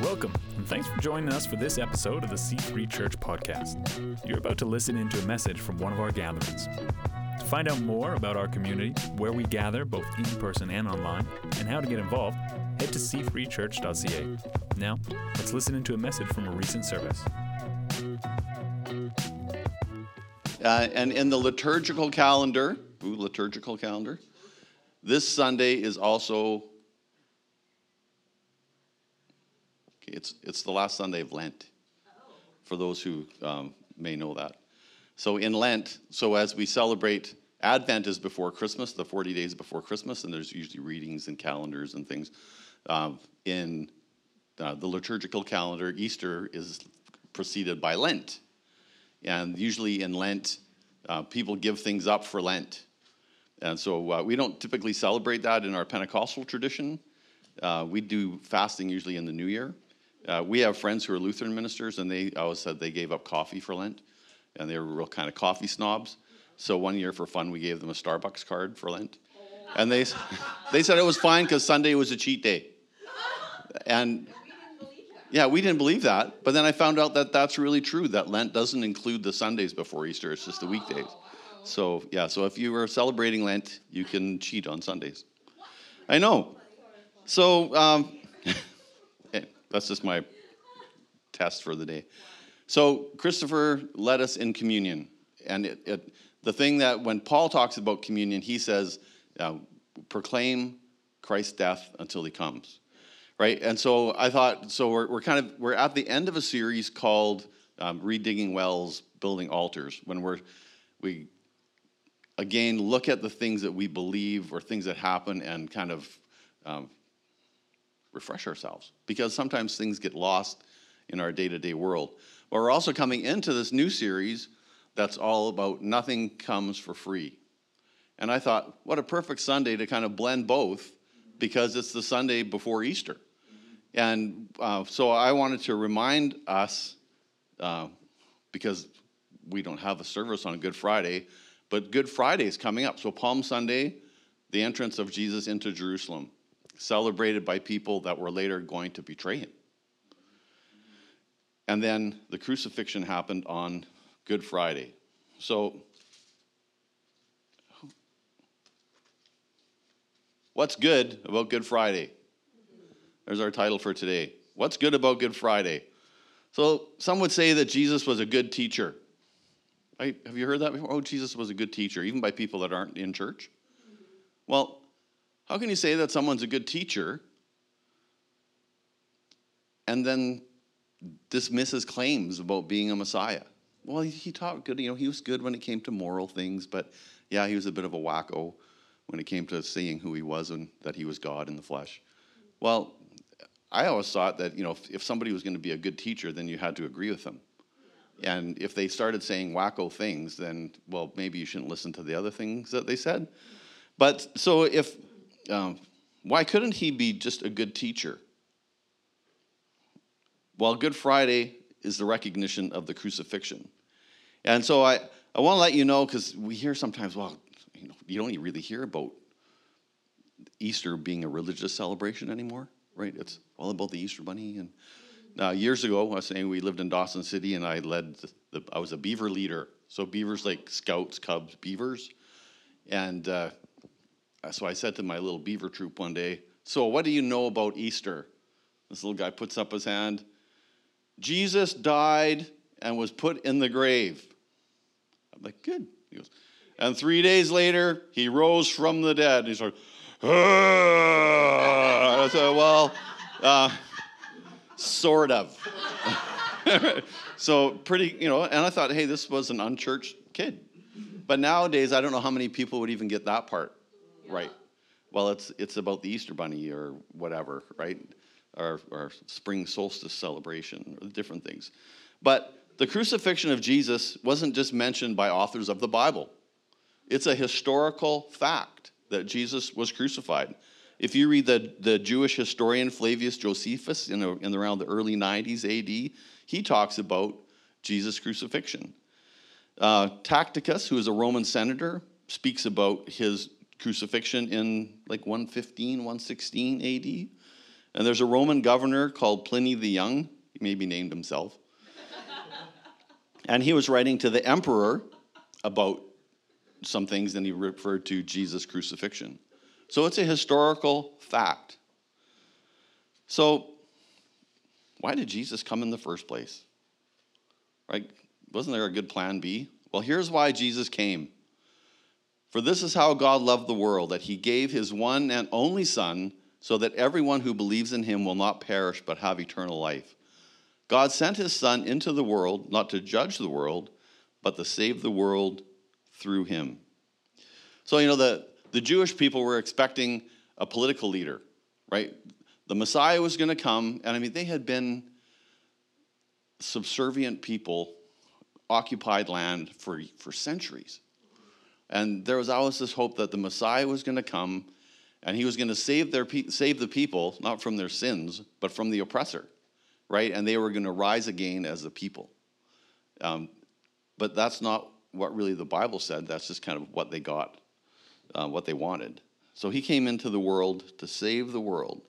Welcome, and thanks for joining us for this episode of the C3 Church Podcast. You're about to listen into a message from one of our gatherings. To find out more about our community, where we gather both in person and online, and how to get involved, head to c3church.ca. Now, let's listen into a message from a recent service. Uh, and in the liturgical calendar, ooh, liturgical calendar, this Sunday is also okay, it's it's the last Sunday of Lent. For those who um, may know that, so in Lent, so as we celebrate Advent is before Christmas, the forty days before Christmas, and there's usually readings and calendars and things. Um, in uh, the liturgical calendar, Easter is preceded by Lent. And usually in Lent, uh, people give things up for Lent. And so uh, we don't typically celebrate that in our Pentecostal tradition. Uh, we do fasting usually in the new year. Uh, we have friends who are Lutheran ministers, and they always said they gave up coffee for Lent, and they were real kind of coffee snobs. So one year for fun, we gave them a Starbucks card for Lent. And they, they said it was fine because Sunday was a cheat day. And yeah, we didn't believe that. But then I found out that that's really true, that Lent doesn't include the Sundays before Easter, it's just the weekdays. So, yeah, so if you are celebrating Lent, you can cheat on Sundays. I know. So, um, that's just my test for the day. So, Christopher led us in communion. And it, it, the thing that when Paul talks about communion, he says, uh, proclaim Christ's death until he comes right? And so I thought, so we're, we're kind of, we're at the end of a series called um, Redigging Wells, Building Altars, when we're, we, again, look at the things that we believe or things that happen and kind of um, refresh ourselves. Because sometimes things get lost in our day-to-day world. But we're also coming into this new series that's all about nothing comes for free. And I thought, what a perfect Sunday to kind of blend both because it's the Sunday before Easter. And uh, so I wanted to remind us, uh, because we don't have a service on Good Friday, but Good Friday is coming up. So Palm Sunday, the entrance of Jesus into Jerusalem, celebrated by people that were later going to betray him. And then the crucifixion happened on Good Friday. So, what's good about Good Friday? There's our title for today. What's good about Good Friday? So some would say that Jesus was a good teacher. Right? Have you heard that before? Oh, Jesus was a good teacher, even by people that aren't in church. Well, how can you say that someone's a good teacher and then dismisses claims about being a Messiah? Well, he taught good. You know, he was good when it came to moral things, but yeah, he was a bit of a wacko when it came to seeing who he was and that he was God in the flesh. Well, I always thought that you know if, if somebody was going to be a good teacher, then you had to agree with them. And if they started saying wacko things, then well, maybe you shouldn't listen to the other things that they said. But so if um, why couldn't he be just a good teacher? Well, Good Friday is the recognition of the crucifixion, and so I I want to let you know because we hear sometimes, well, you know, you don't really hear about Easter being a religious celebration anymore right? It's all about the Easter Bunny. And uh, years ago, I was saying we lived in Dawson City, and I led the, the I was a beaver leader. So beavers like scouts, cubs, beavers, and uh, so I said to my little beaver troop one day, "So what do you know about Easter?" This little guy puts up his hand. Jesus died and was put in the grave. I'm like, good. He goes, and three days later, he rose from the dead. He's like, I said, well, uh, sort of. so pretty, you know, and I thought, hey, this was an unchurched kid. But nowadays, I don't know how many people would even get that part right. Well, it's it's about the Easter Bunny or whatever, right? Or, or spring solstice celebration, or different things. But the crucifixion of Jesus wasn't just mentioned by authors of the Bible. It's a historical fact that Jesus was crucified. If you read the, the Jewish historian Flavius Josephus in, a, in around the early 90s AD, he talks about Jesus' crucifixion. Uh, Tacitus, who is a Roman senator, speaks about his crucifixion in like 115, 116 AD. And there's a Roman governor called Pliny the Young. He maybe named himself. and he was writing to the emperor about some things, and he referred to Jesus' crucifixion. So it's a historical fact. So, why did Jesus come in the first place? Right? Wasn't there a good plan B? Well, here's why Jesus came. For this is how God loved the world, that he gave his one and only Son, so that everyone who believes in him will not perish but have eternal life. God sent his Son into the world, not to judge the world, but to save the world through him. So, you know, the, the Jewish people were expecting a political leader, right? The Messiah was going to come, and I mean, they had been subservient people, occupied land for, for centuries. And there was always this hope that the Messiah was going to come and he was going to save, their, save the people, not from their sins, but from the oppressor, right? And they were going to rise again as a people. Um, but that's not what really the Bible said. That's just kind of what they got, uh, what they wanted. So he came into the world to save the world.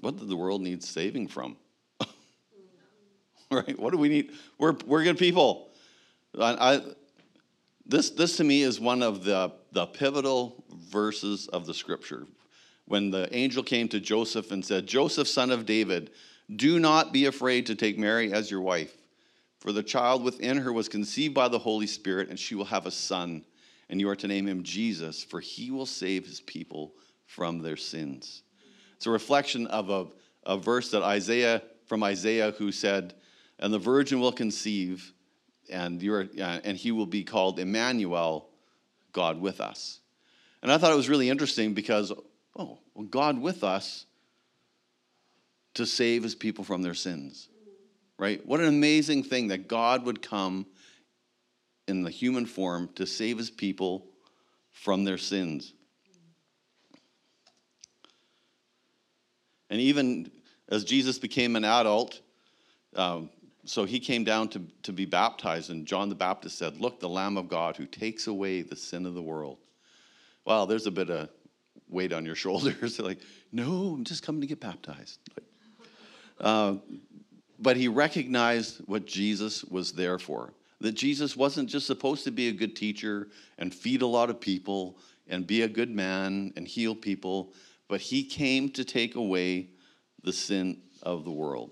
What did the world need saving from? right? What do we need? We're, we're good people. I, this, this to me is one of the, the pivotal verses of the scripture. When the angel came to Joseph and said, Joseph, son of David, do not be afraid to take Mary as your wife, for the child within her was conceived by the Holy Spirit, and she will have a son, and you are to name him Jesus, for he will save his people from their sins. It's a reflection of a, a verse that Isaiah, from Isaiah, who said, And the virgin will conceive and, you're, uh, and he will be called Emmanuel, God with us. And I thought it was really interesting because, oh, God with us to save his people from their sins, right? What an amazing thing that God would come in the human form to save his people from their sins. And even as Jesus became an adult, um, so he came down to, to be baptized, and John the Baptist said, Look, the Lamb of God who takes away the sin of the world. Well, there's a bit of weight on your shoulders. like, no, I'm just coming to get baptized. Uh, but he recognized what Jesus was there for. That Jesus wasn't just supposed to be a good teacher and feed a lot of people and be a good man and heal people, but he came to take away the sin of the world.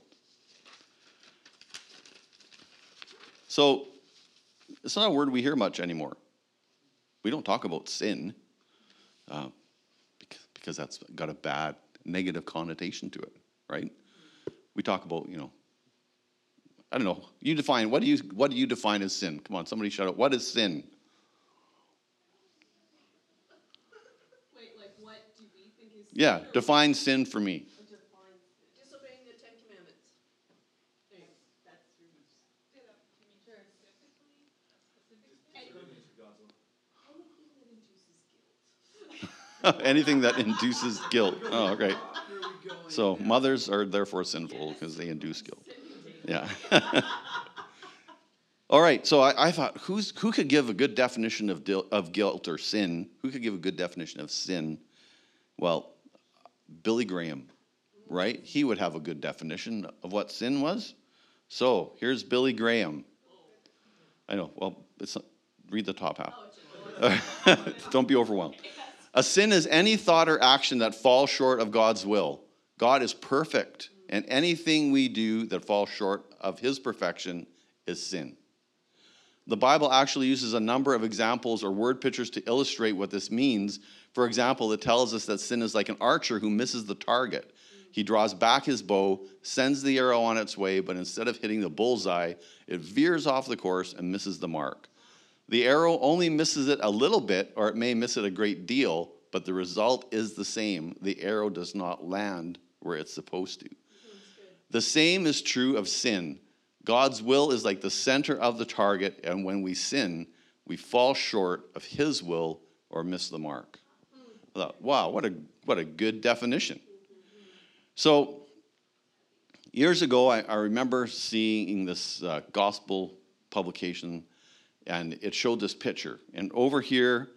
So it's not a word we hear much anymore. We don't talk about sin uh, because, because that's got a bad negative connotation to it, right? We talk about, you know, I don't know. You define what do you what do you define as sin? Come on, somebody shout out. What is sin? Wait, like what do we think is? Yeah, define sin for me. Disobeying the Ten Commandments. That's Anything that induces guilt. Oh, great. So mothers are therefore sinful because they induce guilt. Yeah. All right. So I, I, thought, who's who could give a good definition of of guilt or sin? Who could give a good definition of sin? Well, Billy Graham, right? He would have a good definition of what sin was. So here's Billy Graham. I know. Well, read the top half. Don't be overwhelmed. A sin is any thought or action that falls short of God's will. God is perfect, and anything we do that falls short of his perfection is sin. The Bible actually uses a number of examples or word pictures to illustrate what this means. For example, it tells us that sin is like an archer who misses the target. He draws back his bow, sends the arrow on its way, but instead of hitting the bullseye, it veers off the course and misses the mark. The arrow only misses it a little bit, or it may miss it a great deal, but the result is the same. The arrow does not land where it's supposed to. The same is true of sin. God's will is like the center of the target, and when we sin, we fall short of His will or miss the mark. Thought, wow, what a, what a good definition. So, years ago, I, I remember seeing this uh, gospel publication and it showed this picture. And over here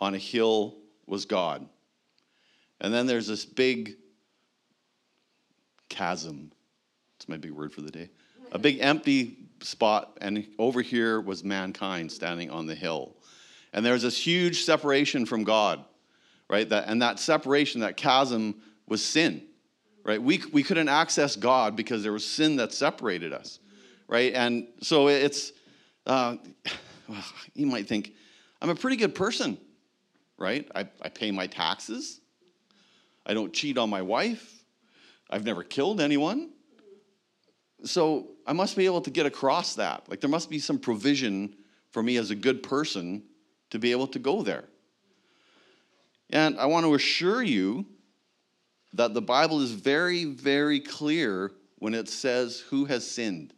on a hill was God. And then there's this big chasm. That's my big word for the day. A big empty spot, and over here was mankind standing on the hill. And there was this huge separation from God, right? That, and that separation, that chasm, was sin, right? We, we couldn't access God because there was sin that separated us, right? And so it's, uh, well, you might think, I'm a pretty good person, right? I, I pay my taxes. I don't cheat on my wife. I've never killed anyone. So I must be able to get across that. Like there must be some provision for me as a good person to be able to go there. And I want to assure you that the Bible is very, very clear when it says who has sinned.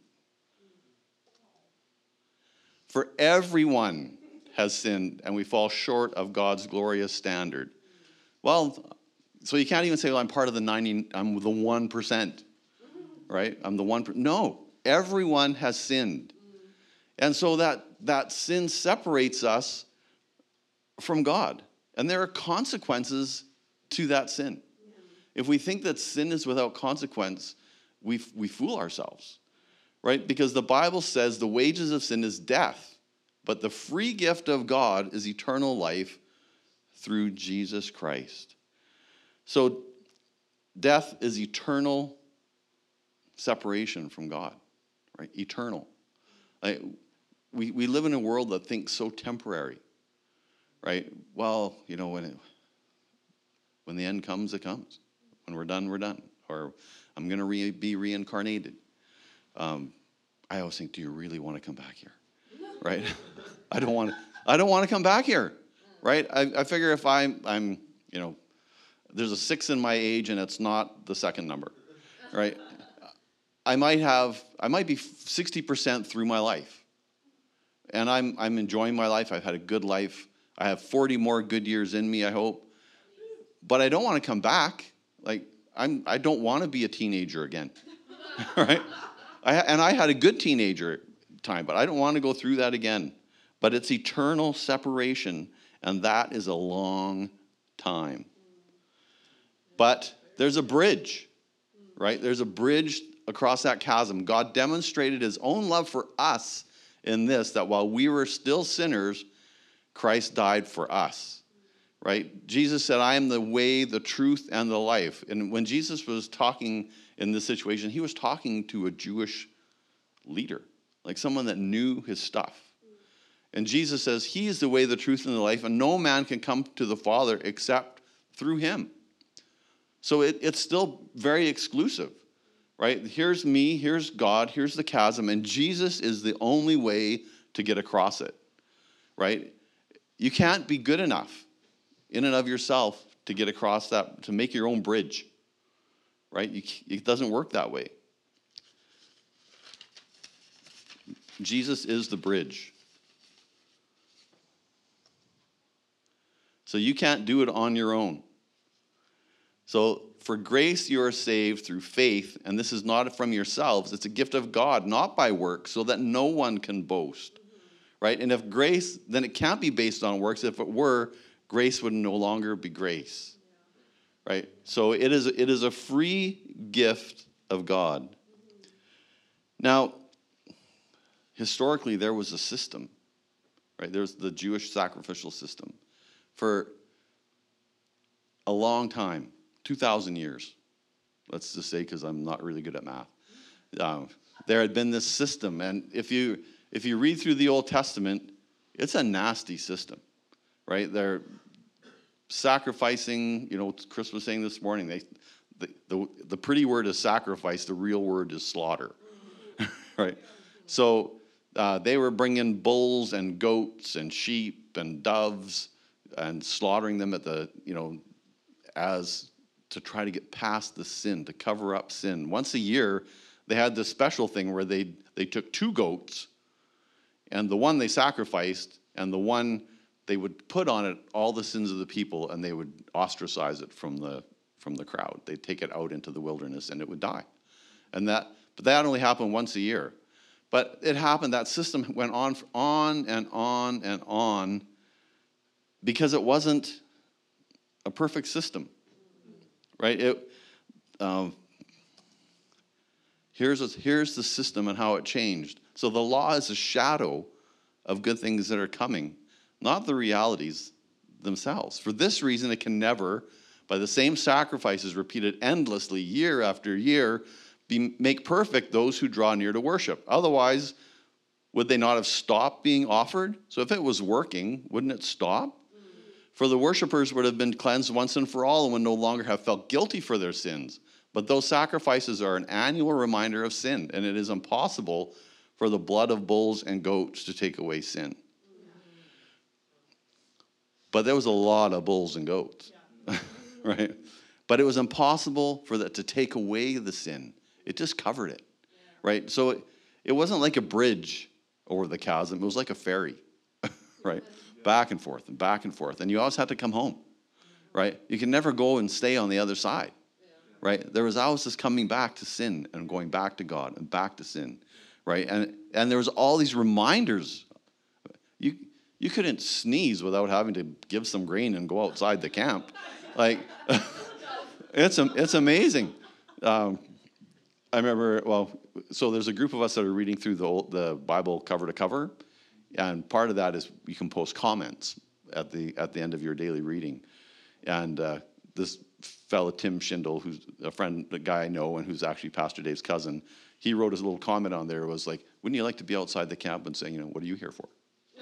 For everyone has sinned and we fall short of God's glorious standard. Well, so you can't even say, well, I'm part of the 90, I'm the 1%, right? I'm the 1%. No, everyone has sinned. And so that, that sin separates us from God. And there are consequences to that sin. If we think that sin is without consequence, we, we fool ourselves, right? Because the Bible says the wages of sin is death, but the free gift of God is eternal life through Jesus Christ. So, death is eternal separation from God, right? Eternal. We, we live in a world that thinks so temporary, right? Well, you know, when, it, when the end comes, it comes. When we're done, we're done. Or I'm going to re- be reincarnated. Um, I always think, do you really want to come back here? Right? I don't want. I don't want to come back here. Right? I, I figure if I'm, I'm, you know, there's a six in my age and it's not the second number, right? I might have, I might be 60% through my life. And I'm, I'm enjoying my life. I've had a good life. I have 40 more good years in me, I hope. But I don't want to come back. Like, I'm, I don't want to be a teenager again, right? I, and I had a good teenager time, but I don't want to go through that again. But it's eternal separation, and that is a long time. But there's a bridge, right? There's a bridge across that chasm. God demonstrated his own love for us in this that while we were still sinners, Christ died for us, right? Jesus said, I am the way, the truth, and the life. And when Jesus was talking in this situation, he was talking to a Jewish leader, like someone that knew his stuff. And Jesus says, He is the way, the truth, and the life, and no man can come to the Father except through him. So it, it's still very exclusive, right? Here's me, here's God, here's the chasm, and Jesus is the only way to get across it, right? You can't be good enough in and of yourself to get across that, to make your own bridge, right? You, it doesn't work that way. Jesus is the bridge. So you can't do it on your own. So, for grace you are saved through faith, and this is not from yourselves. It's a gift of God, not by works, so that no one can boast. Right? And if grace, then it can't be based on works. If it were, grace would no longer be grace. Right? So it is, it is a free gift of God. Now, historically, there was a system, right? There's the Jewish sacrificial system for a long time 2,000 years, let's just say, because I'm not really good at math. Um, there had been this system, and if you if you read through the Old Testament, it's a nasty system, right? They're sacrificing. You know, Chris was saying this morning. They the, the, the pretty word is sacrifice. The real word is slaughter, right? So uh, they were bringing bulls and goats and sheep and doves and slaughtering them at the you know as to try to get past the sin, to cover up sin. Once a year, they had this special thing where they, they took two goats, and the one they sacrificed, and the one they would put on it all the sins of the people, and they would ostracize it from the, from the crowd. They'd take it out into the wilderness, and it would die. And that, but that only happened once a year. But it happened, that system went on, on and on and on because it wasn't a perfect system right? It, um, here's, a, here's the system and how it changed. So the law is a shadow of good things that are coming, not the realities themselves. For this reason, it can never, by the same sacrifices repeated endlessly year after year, be, make perfect those who draw near to worship. Otherwise, would they not have stopped being offered? So if it was working, wouldn't it stop? For the worshippers would have been cleansed once and for all and would no longer have felt guilty for their sins. But those sacrifices are an annual reminder of sin, and it is impossible for the blood of bulls and goats to take away sin. But there was a lot of bulls and goats, right? But it was impossible for that to take away the sin. It just covered it, right? So it, it wasn't like a bridge over the chasm, it was like a ferry, right? Back and forth and back and forth. And you always had to come home, right? You can never go and stay on the other side, right? There was always this coming back to sin and going back to God and back to sin, right? And, and there was all these reminders. You, you couldn't sneeze without having to give some grain and go outside the camp. Like, it's, it's amazing. Um, I remember, well, so there's a group of us that are reading through the, old, the Bible cover to cover, and part of that is you can post comments at the, at the end of your daily reading. And uh, this fellow, Tim Schindel, who's a friend, a guy I know, and who's actually Pastor Dave's cousin, he wrote his little comment on there was like, wouldn't you like to be outside the camp and saying, you know, what are you here for?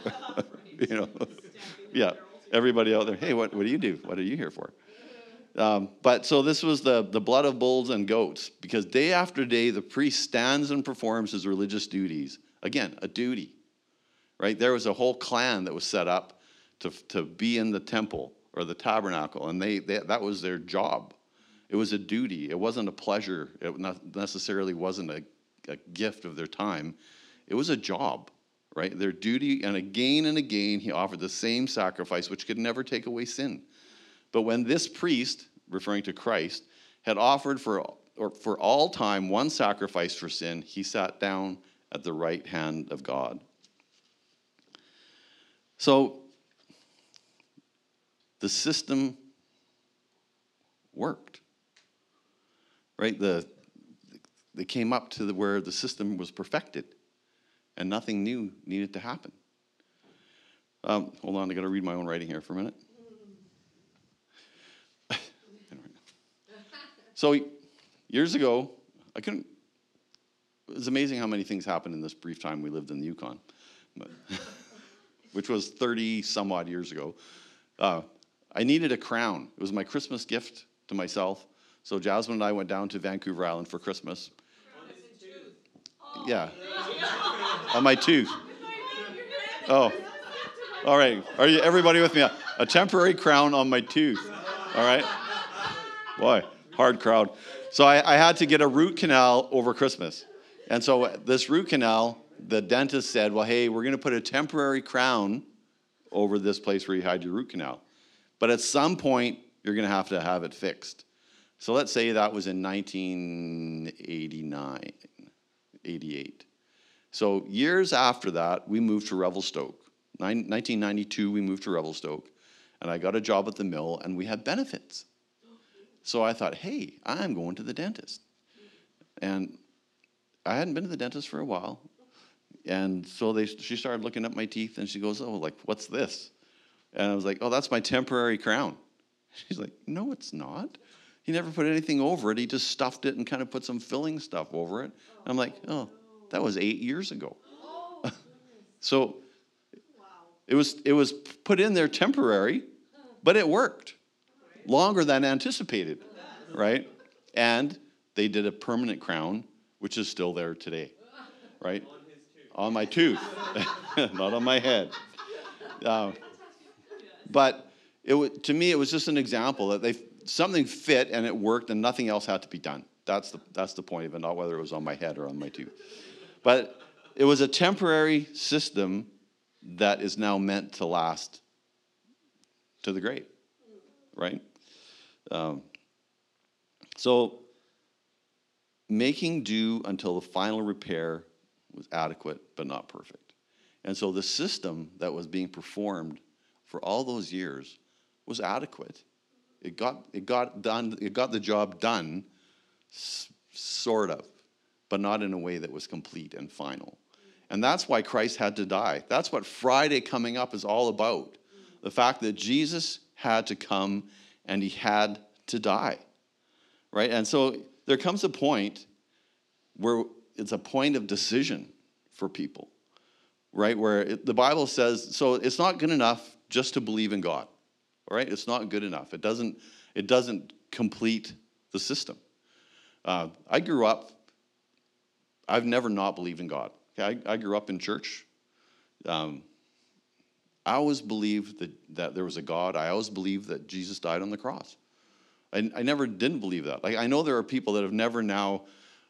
you know, yeah, everybody out there, hey, what, what do you do? What are you here for? Um, but so this was the, the blood of bulls and goats, because day after day the priest stands and performs his religious duties. Again, a duty, right? There was a whole clan that was set up to, to be in the temple or the tabernacle, and they, they that was their job. It was a duty. It wasn't a pleasure. It not necessarily wasn't a, a gift of their time. It was a job right? Their duty, and again and again, he offered the same sacrifice, which could never take away sin. But when this priest, referring to Christ, had offered for, or for all time one sacrifice for sin, he sat down at the right hand of God. So the system worked, right? The, they came up to the, where the system was perfected and nothing new needed to happen. Um, hold on, I got to read my own writing here for a minute. so, years ago, I couldn't. It was amazing how many things happened in this brief time we lived in the Yukon, but, which was 30 some odd years ago. Uh, I needed a crown. It was my Christmas gift to myself. So Jasmine and I went down to Vancouver Island for Christmas. Yeah on my tooth. Oh, all right. Are you everybody with me? A, temporary crown on my tooth. All right. Boy, hard crowd. So I, I had to get a root canal over Christmas, and so this root canal, the dentist said, "Well, hey, we're going to put a temporary crown over this place where you had your root canal, but at some point you're going to have to have it fixed." So let's say that was in 1989, 88. So years after that, we moved to Revelstoke. 1992, we moved to Revelstoke, and I got a job at the mill, and we had benefits. So I thought, hey, I'm going to the dentist. And I hadn't been to the dentist for a while. And so they, she started looking at my teeth, and she goes, oh, like, what's this? And I was like, oh, that's my temporary crown. She's like, no, it's not. He never put anything over it. He just stuffed it and kind of put some filling stuff over it. I'm like, oh, that was eight years ago. so it was, it was put in there temporary, but it worked longer than anticipated, right? And they did a permanent crown, which is still there today, right? On my tooth, not on my head. Uh, but it to me, it was just an example that they something fit and it worked, and nothing else had to be done. That's the that's the point of it, not whether it was on my head or on my tooth. But it was a temporary system that is now meant to last to the grave, right? Um, so, making do until the final repair was adequate but not perfect. And so, the system that was being performed for all those years was adequate, It got, it got done, it got the job done, s- sort of, but not in a way that was complete and final. And that's why Christ had to die. That's what Friday coming up is all about. The fact that Jesus had to come and he had to die. Right? And so there comes a point where it's a point of decision for people, right? Where it, the Bible says, so it's not good enough just to believe in God, all right? It's not good enough. It doesn't, it doesn't complete the system. Uh, I grew up, I've never not believed in God. Okay? I, I grew up in church. Um, I always believed that, that there was a God. I always believed that Jesus died on the cross. I, I never didn't believe that. Like I know there are people that have never now,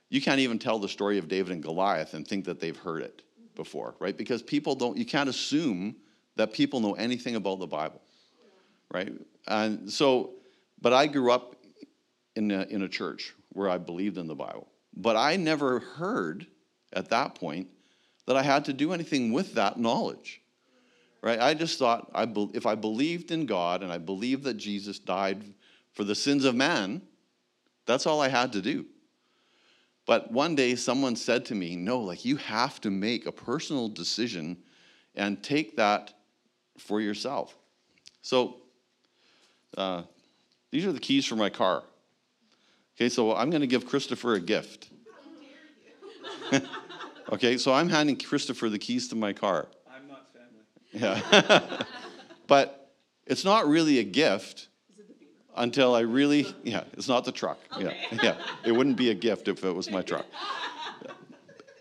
you can't even tell the story of David and Goliath and think that they've heard it before, right? Because people don't, you can't assume that people know anything about the Bible, right? And so, but I grew up in a, in a church where I believed in the Bible. But I never heard at that point that I had to do anything with that knowledge. Right? I just thought I be, if I believed in God and I believed that Jesus died for the sins of man, that's all I had to do. But one day someone said to me, No, like you have to make a personal decision and take that for yourself. So uh, these are the keys for my car. Okay, so I'm going to give Christopher a gift. okay, so I'm handing Christopher the keys to my car. I'm not family. Yeah. but it's not really a gift until I really, yeah, it's not the truck. Yeah, yeah. It wouldn't be a gift if it was my truck.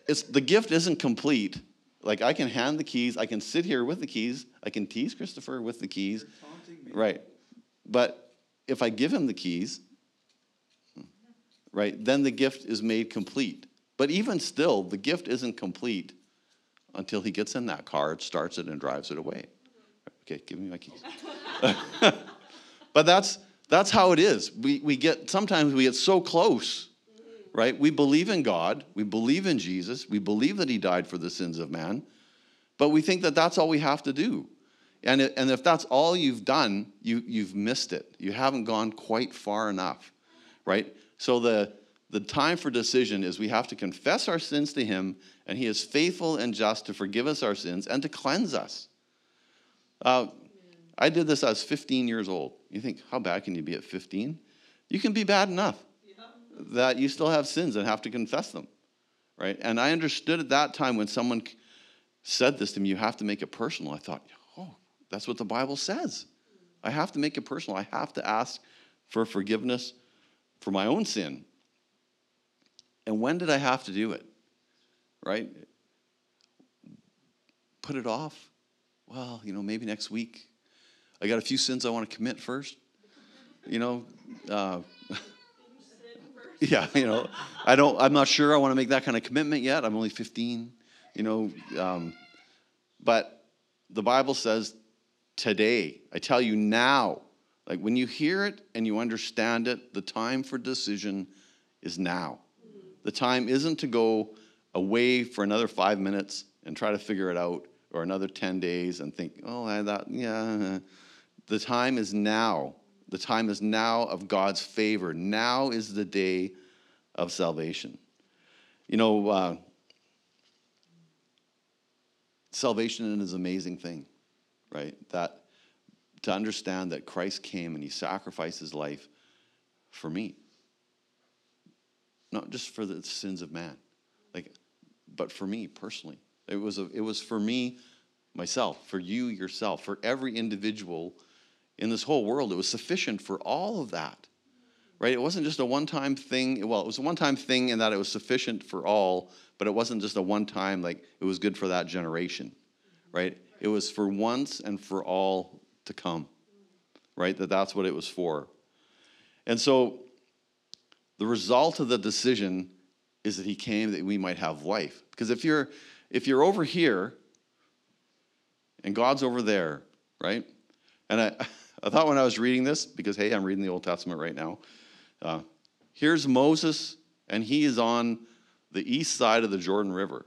It's, the gift isn't complete. Like I can hand the keys, I can sit here with the keys, I can tease Christopher with the keys. Taunting me. Right. But if I give him the keys, right, then the gift is made complete. But even still, the gift isn't complete until he gets in that car, starts it, and drives it away. Okay, give me my keys. but that's that's how it is. We we get sometimes we get so close, right? We believe in God, we believe in Jesus, we believe that He died for the sins of man, but we think that that's all we have to do. And, it, and if that's all you've done, you, you've missed it. You haven't gone quite far enough, right? So the, the time for decision is we have to confess our sins to Him, and He is faithful and just to forgive us our sins and to cleanse us. Uh, I did this, I was 15 years old. You think, how bad can you be at 15? You can be bad enough that you still have sins and have to confess them, right? And I understood at that time when someone said this to me, you have to make it personal. I thought, oh, that's what the Bible says. I have to make it personal. I have to ask for forgiveness for my own sin. And when did I have to do it? Right? Put it off. Well, you know, maybe next week. I got a few sins I want to commit first. You know, uh, yeah, you know, I don't. I'm not sure I want to make that kind of commitment yet. I'm only 15. You know, um, but the Bible says today. I tell you now. Like when you hear it and you understand it, the time for decision is now. The time isn't to go away for another five minutes and try to figure it out, or another 10 days and think, oh, I, thought, yeah. The time is now. The time is now of God's favor. Now is the day of salvation. You know, uh, salvation is an amazing thing, right? That to understand that Christ came and he sacrificed his life for me. Not just for the sins of man, like, but for me personally. It was, a, it was for me, myself, for you yourself, for every individual in this whole world. It was sufficient for all of that, right? It wasn't just a one time thing. Well, it was a one time thing in that it was sufficient for all, but it wasn't just a one time, like, it was good for that generation, right? It was for once and for all to come, right? That that's what it was for. And so the result of the decision is that he came that we might have life. Because if you're if you're over here and God's over there, right? And I, I thought when I was reading this, because hey, I'm reading the Old Testament right now. Uh, here's Moses, and he is on the east side of the Jordan River.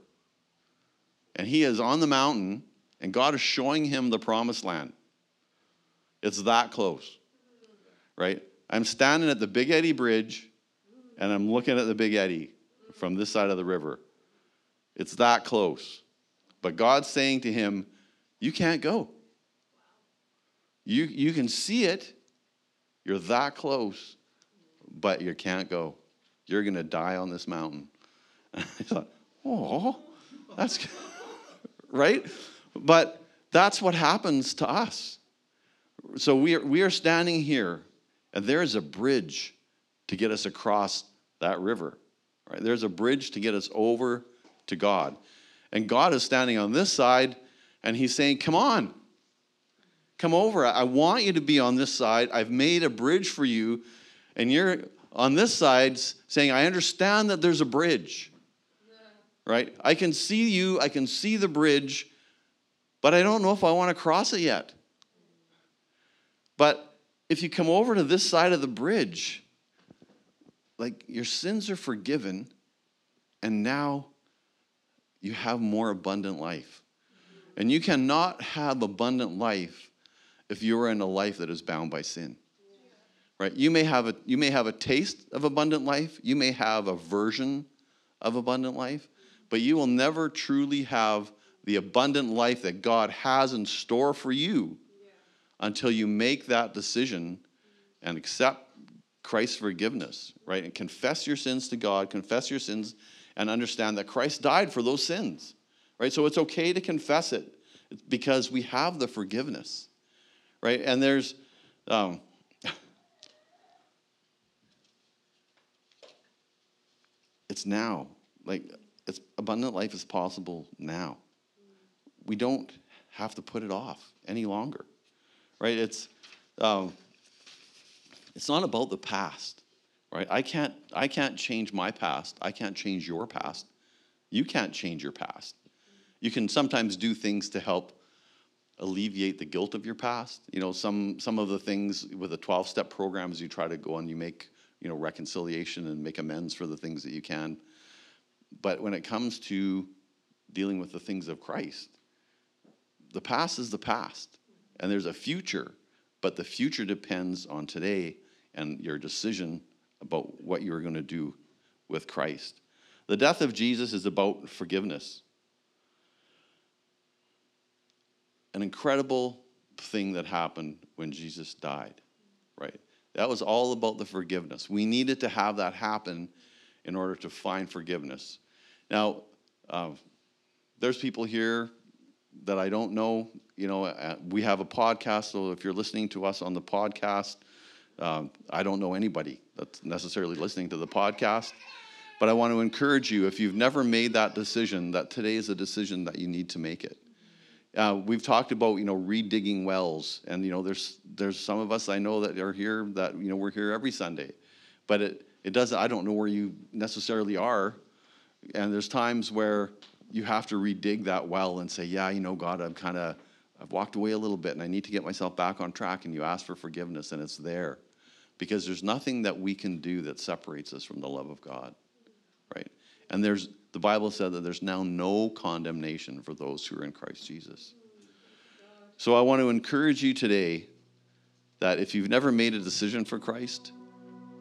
And he is on the mountain, and God is showing him the promised land. It's that close, right? I'm standing at the Big Eddy Bridge and I'm looking at the Big Eddy from this side of the river. It's that close. But God's saying to him, You can't go. You, you can see it, you're that close, but you can't go. You're going to die on this mountain. I thought, Oh, that's right? But that's what happens to us. So we are, we are standing here, and there is a bridge to get us across that river. Right? There's a bridge to get us over to God. And God is standing on this side, and He's saying, Come on, come over. I want you to be on this side. I've made a bridge for you. And you're on this side saying, I understand that there's a bridge. Right? I can see you, I can see the bridge, but I don't know if I want to cross it yet. But if you come over to this side of the bridge, like your sins are forgiven, and now you have more abundant life. And you cannot have abundant life if you are in a life that is bound by sin. Right? You may have a you may have a taste of abundant life, you may have a version of abundant life, but you will never truly have the abundant life that God has in store for you until you make that decision and accept Christ's forgiveness, right? And confess your sins to God, confess your sins, and understand that Christ died for those sins, right? So it's okay to confess it because we have the forgiveness, right? And there's, um, it's now. Like, it's abundant life is possible now. We don't have to put it off any longer, right? It's, um, it's not about the past, right? I can't, I can't change my past. I can't change your past. You can't change your past. You can sometimes do things to help alleviate the guilt of your past. You know, some, some of the things with a 12 step programs, you try to go and you make, you know, reconciliation and make amends for the things that you can. But when it comes to dealing with the things of Christ, the past is the past, and there's a future, but the future depends on today and your decision about what you're going to do with Christ. The death of Jesus is about forgiveness. An incredible thing that happened when Jesus died, right? That was all about the forgiveness. We needed to have that happen in order to find forgiveness. Now, uh, there's people here that I don't know. You know, uh, we have a podcast, so if you're listening to us on the podcast, um, I don't know anybody that's necessarily listening to the podcast. But I want to encourage you if you've never made that decision, that today is a decision that you need to make it. Uh, we've talked about you know redigging wells, and you know there's there's some of us I know that are here that you know we're here every Sunday, but it it doesn't. I don't know where you necessarily are, and there's times where you have to redig that well and say, yeah, you know, God, I'm kind of I've walked away a little bit, and I need to get myself back on track. And you ask for forgiveness, and it's there, because there's nothing that we can do that separates us from the love of God, right? And there's the Bible said that there's now no condemnation for those who are in Christ Jesus. So I want to encourage you today that if you've never made a decision for Christ,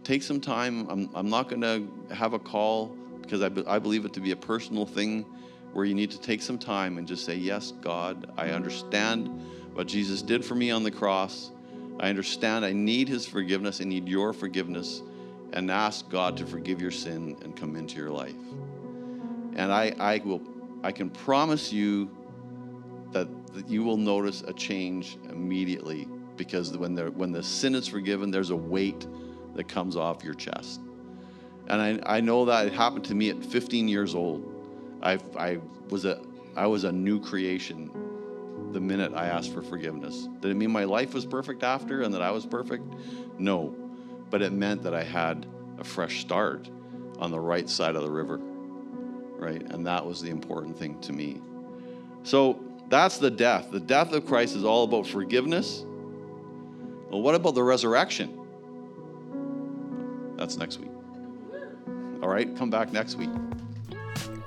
take some time. I'm, I'm not going to have a call because I, be, I believe it to be a personal thing where you need to take some time and just say, Yes, God, I understand what Jesus did for me on the cross. I understand I need his forgiveness. I need your forgiveness. And ask God to forgive your sin and come into your life. And I, I will I can promise you that, that you will notice a change immediately because when the, when the sin is forgiven, there's a weight that comes off your chest. And I, I know that it happened to me at 15 years old. I, I, was a, I was a new creation the minute I asked for forgiveness. Did it mean my life was perfect after and that I was perfect? No. But it meant that I had a fresh start on the right side of the river, right? And that was the important thing to me. So that's the death. The death of Christ is all about forgiveness. Well, what about the resurrection? That's next week. All right, come back next week.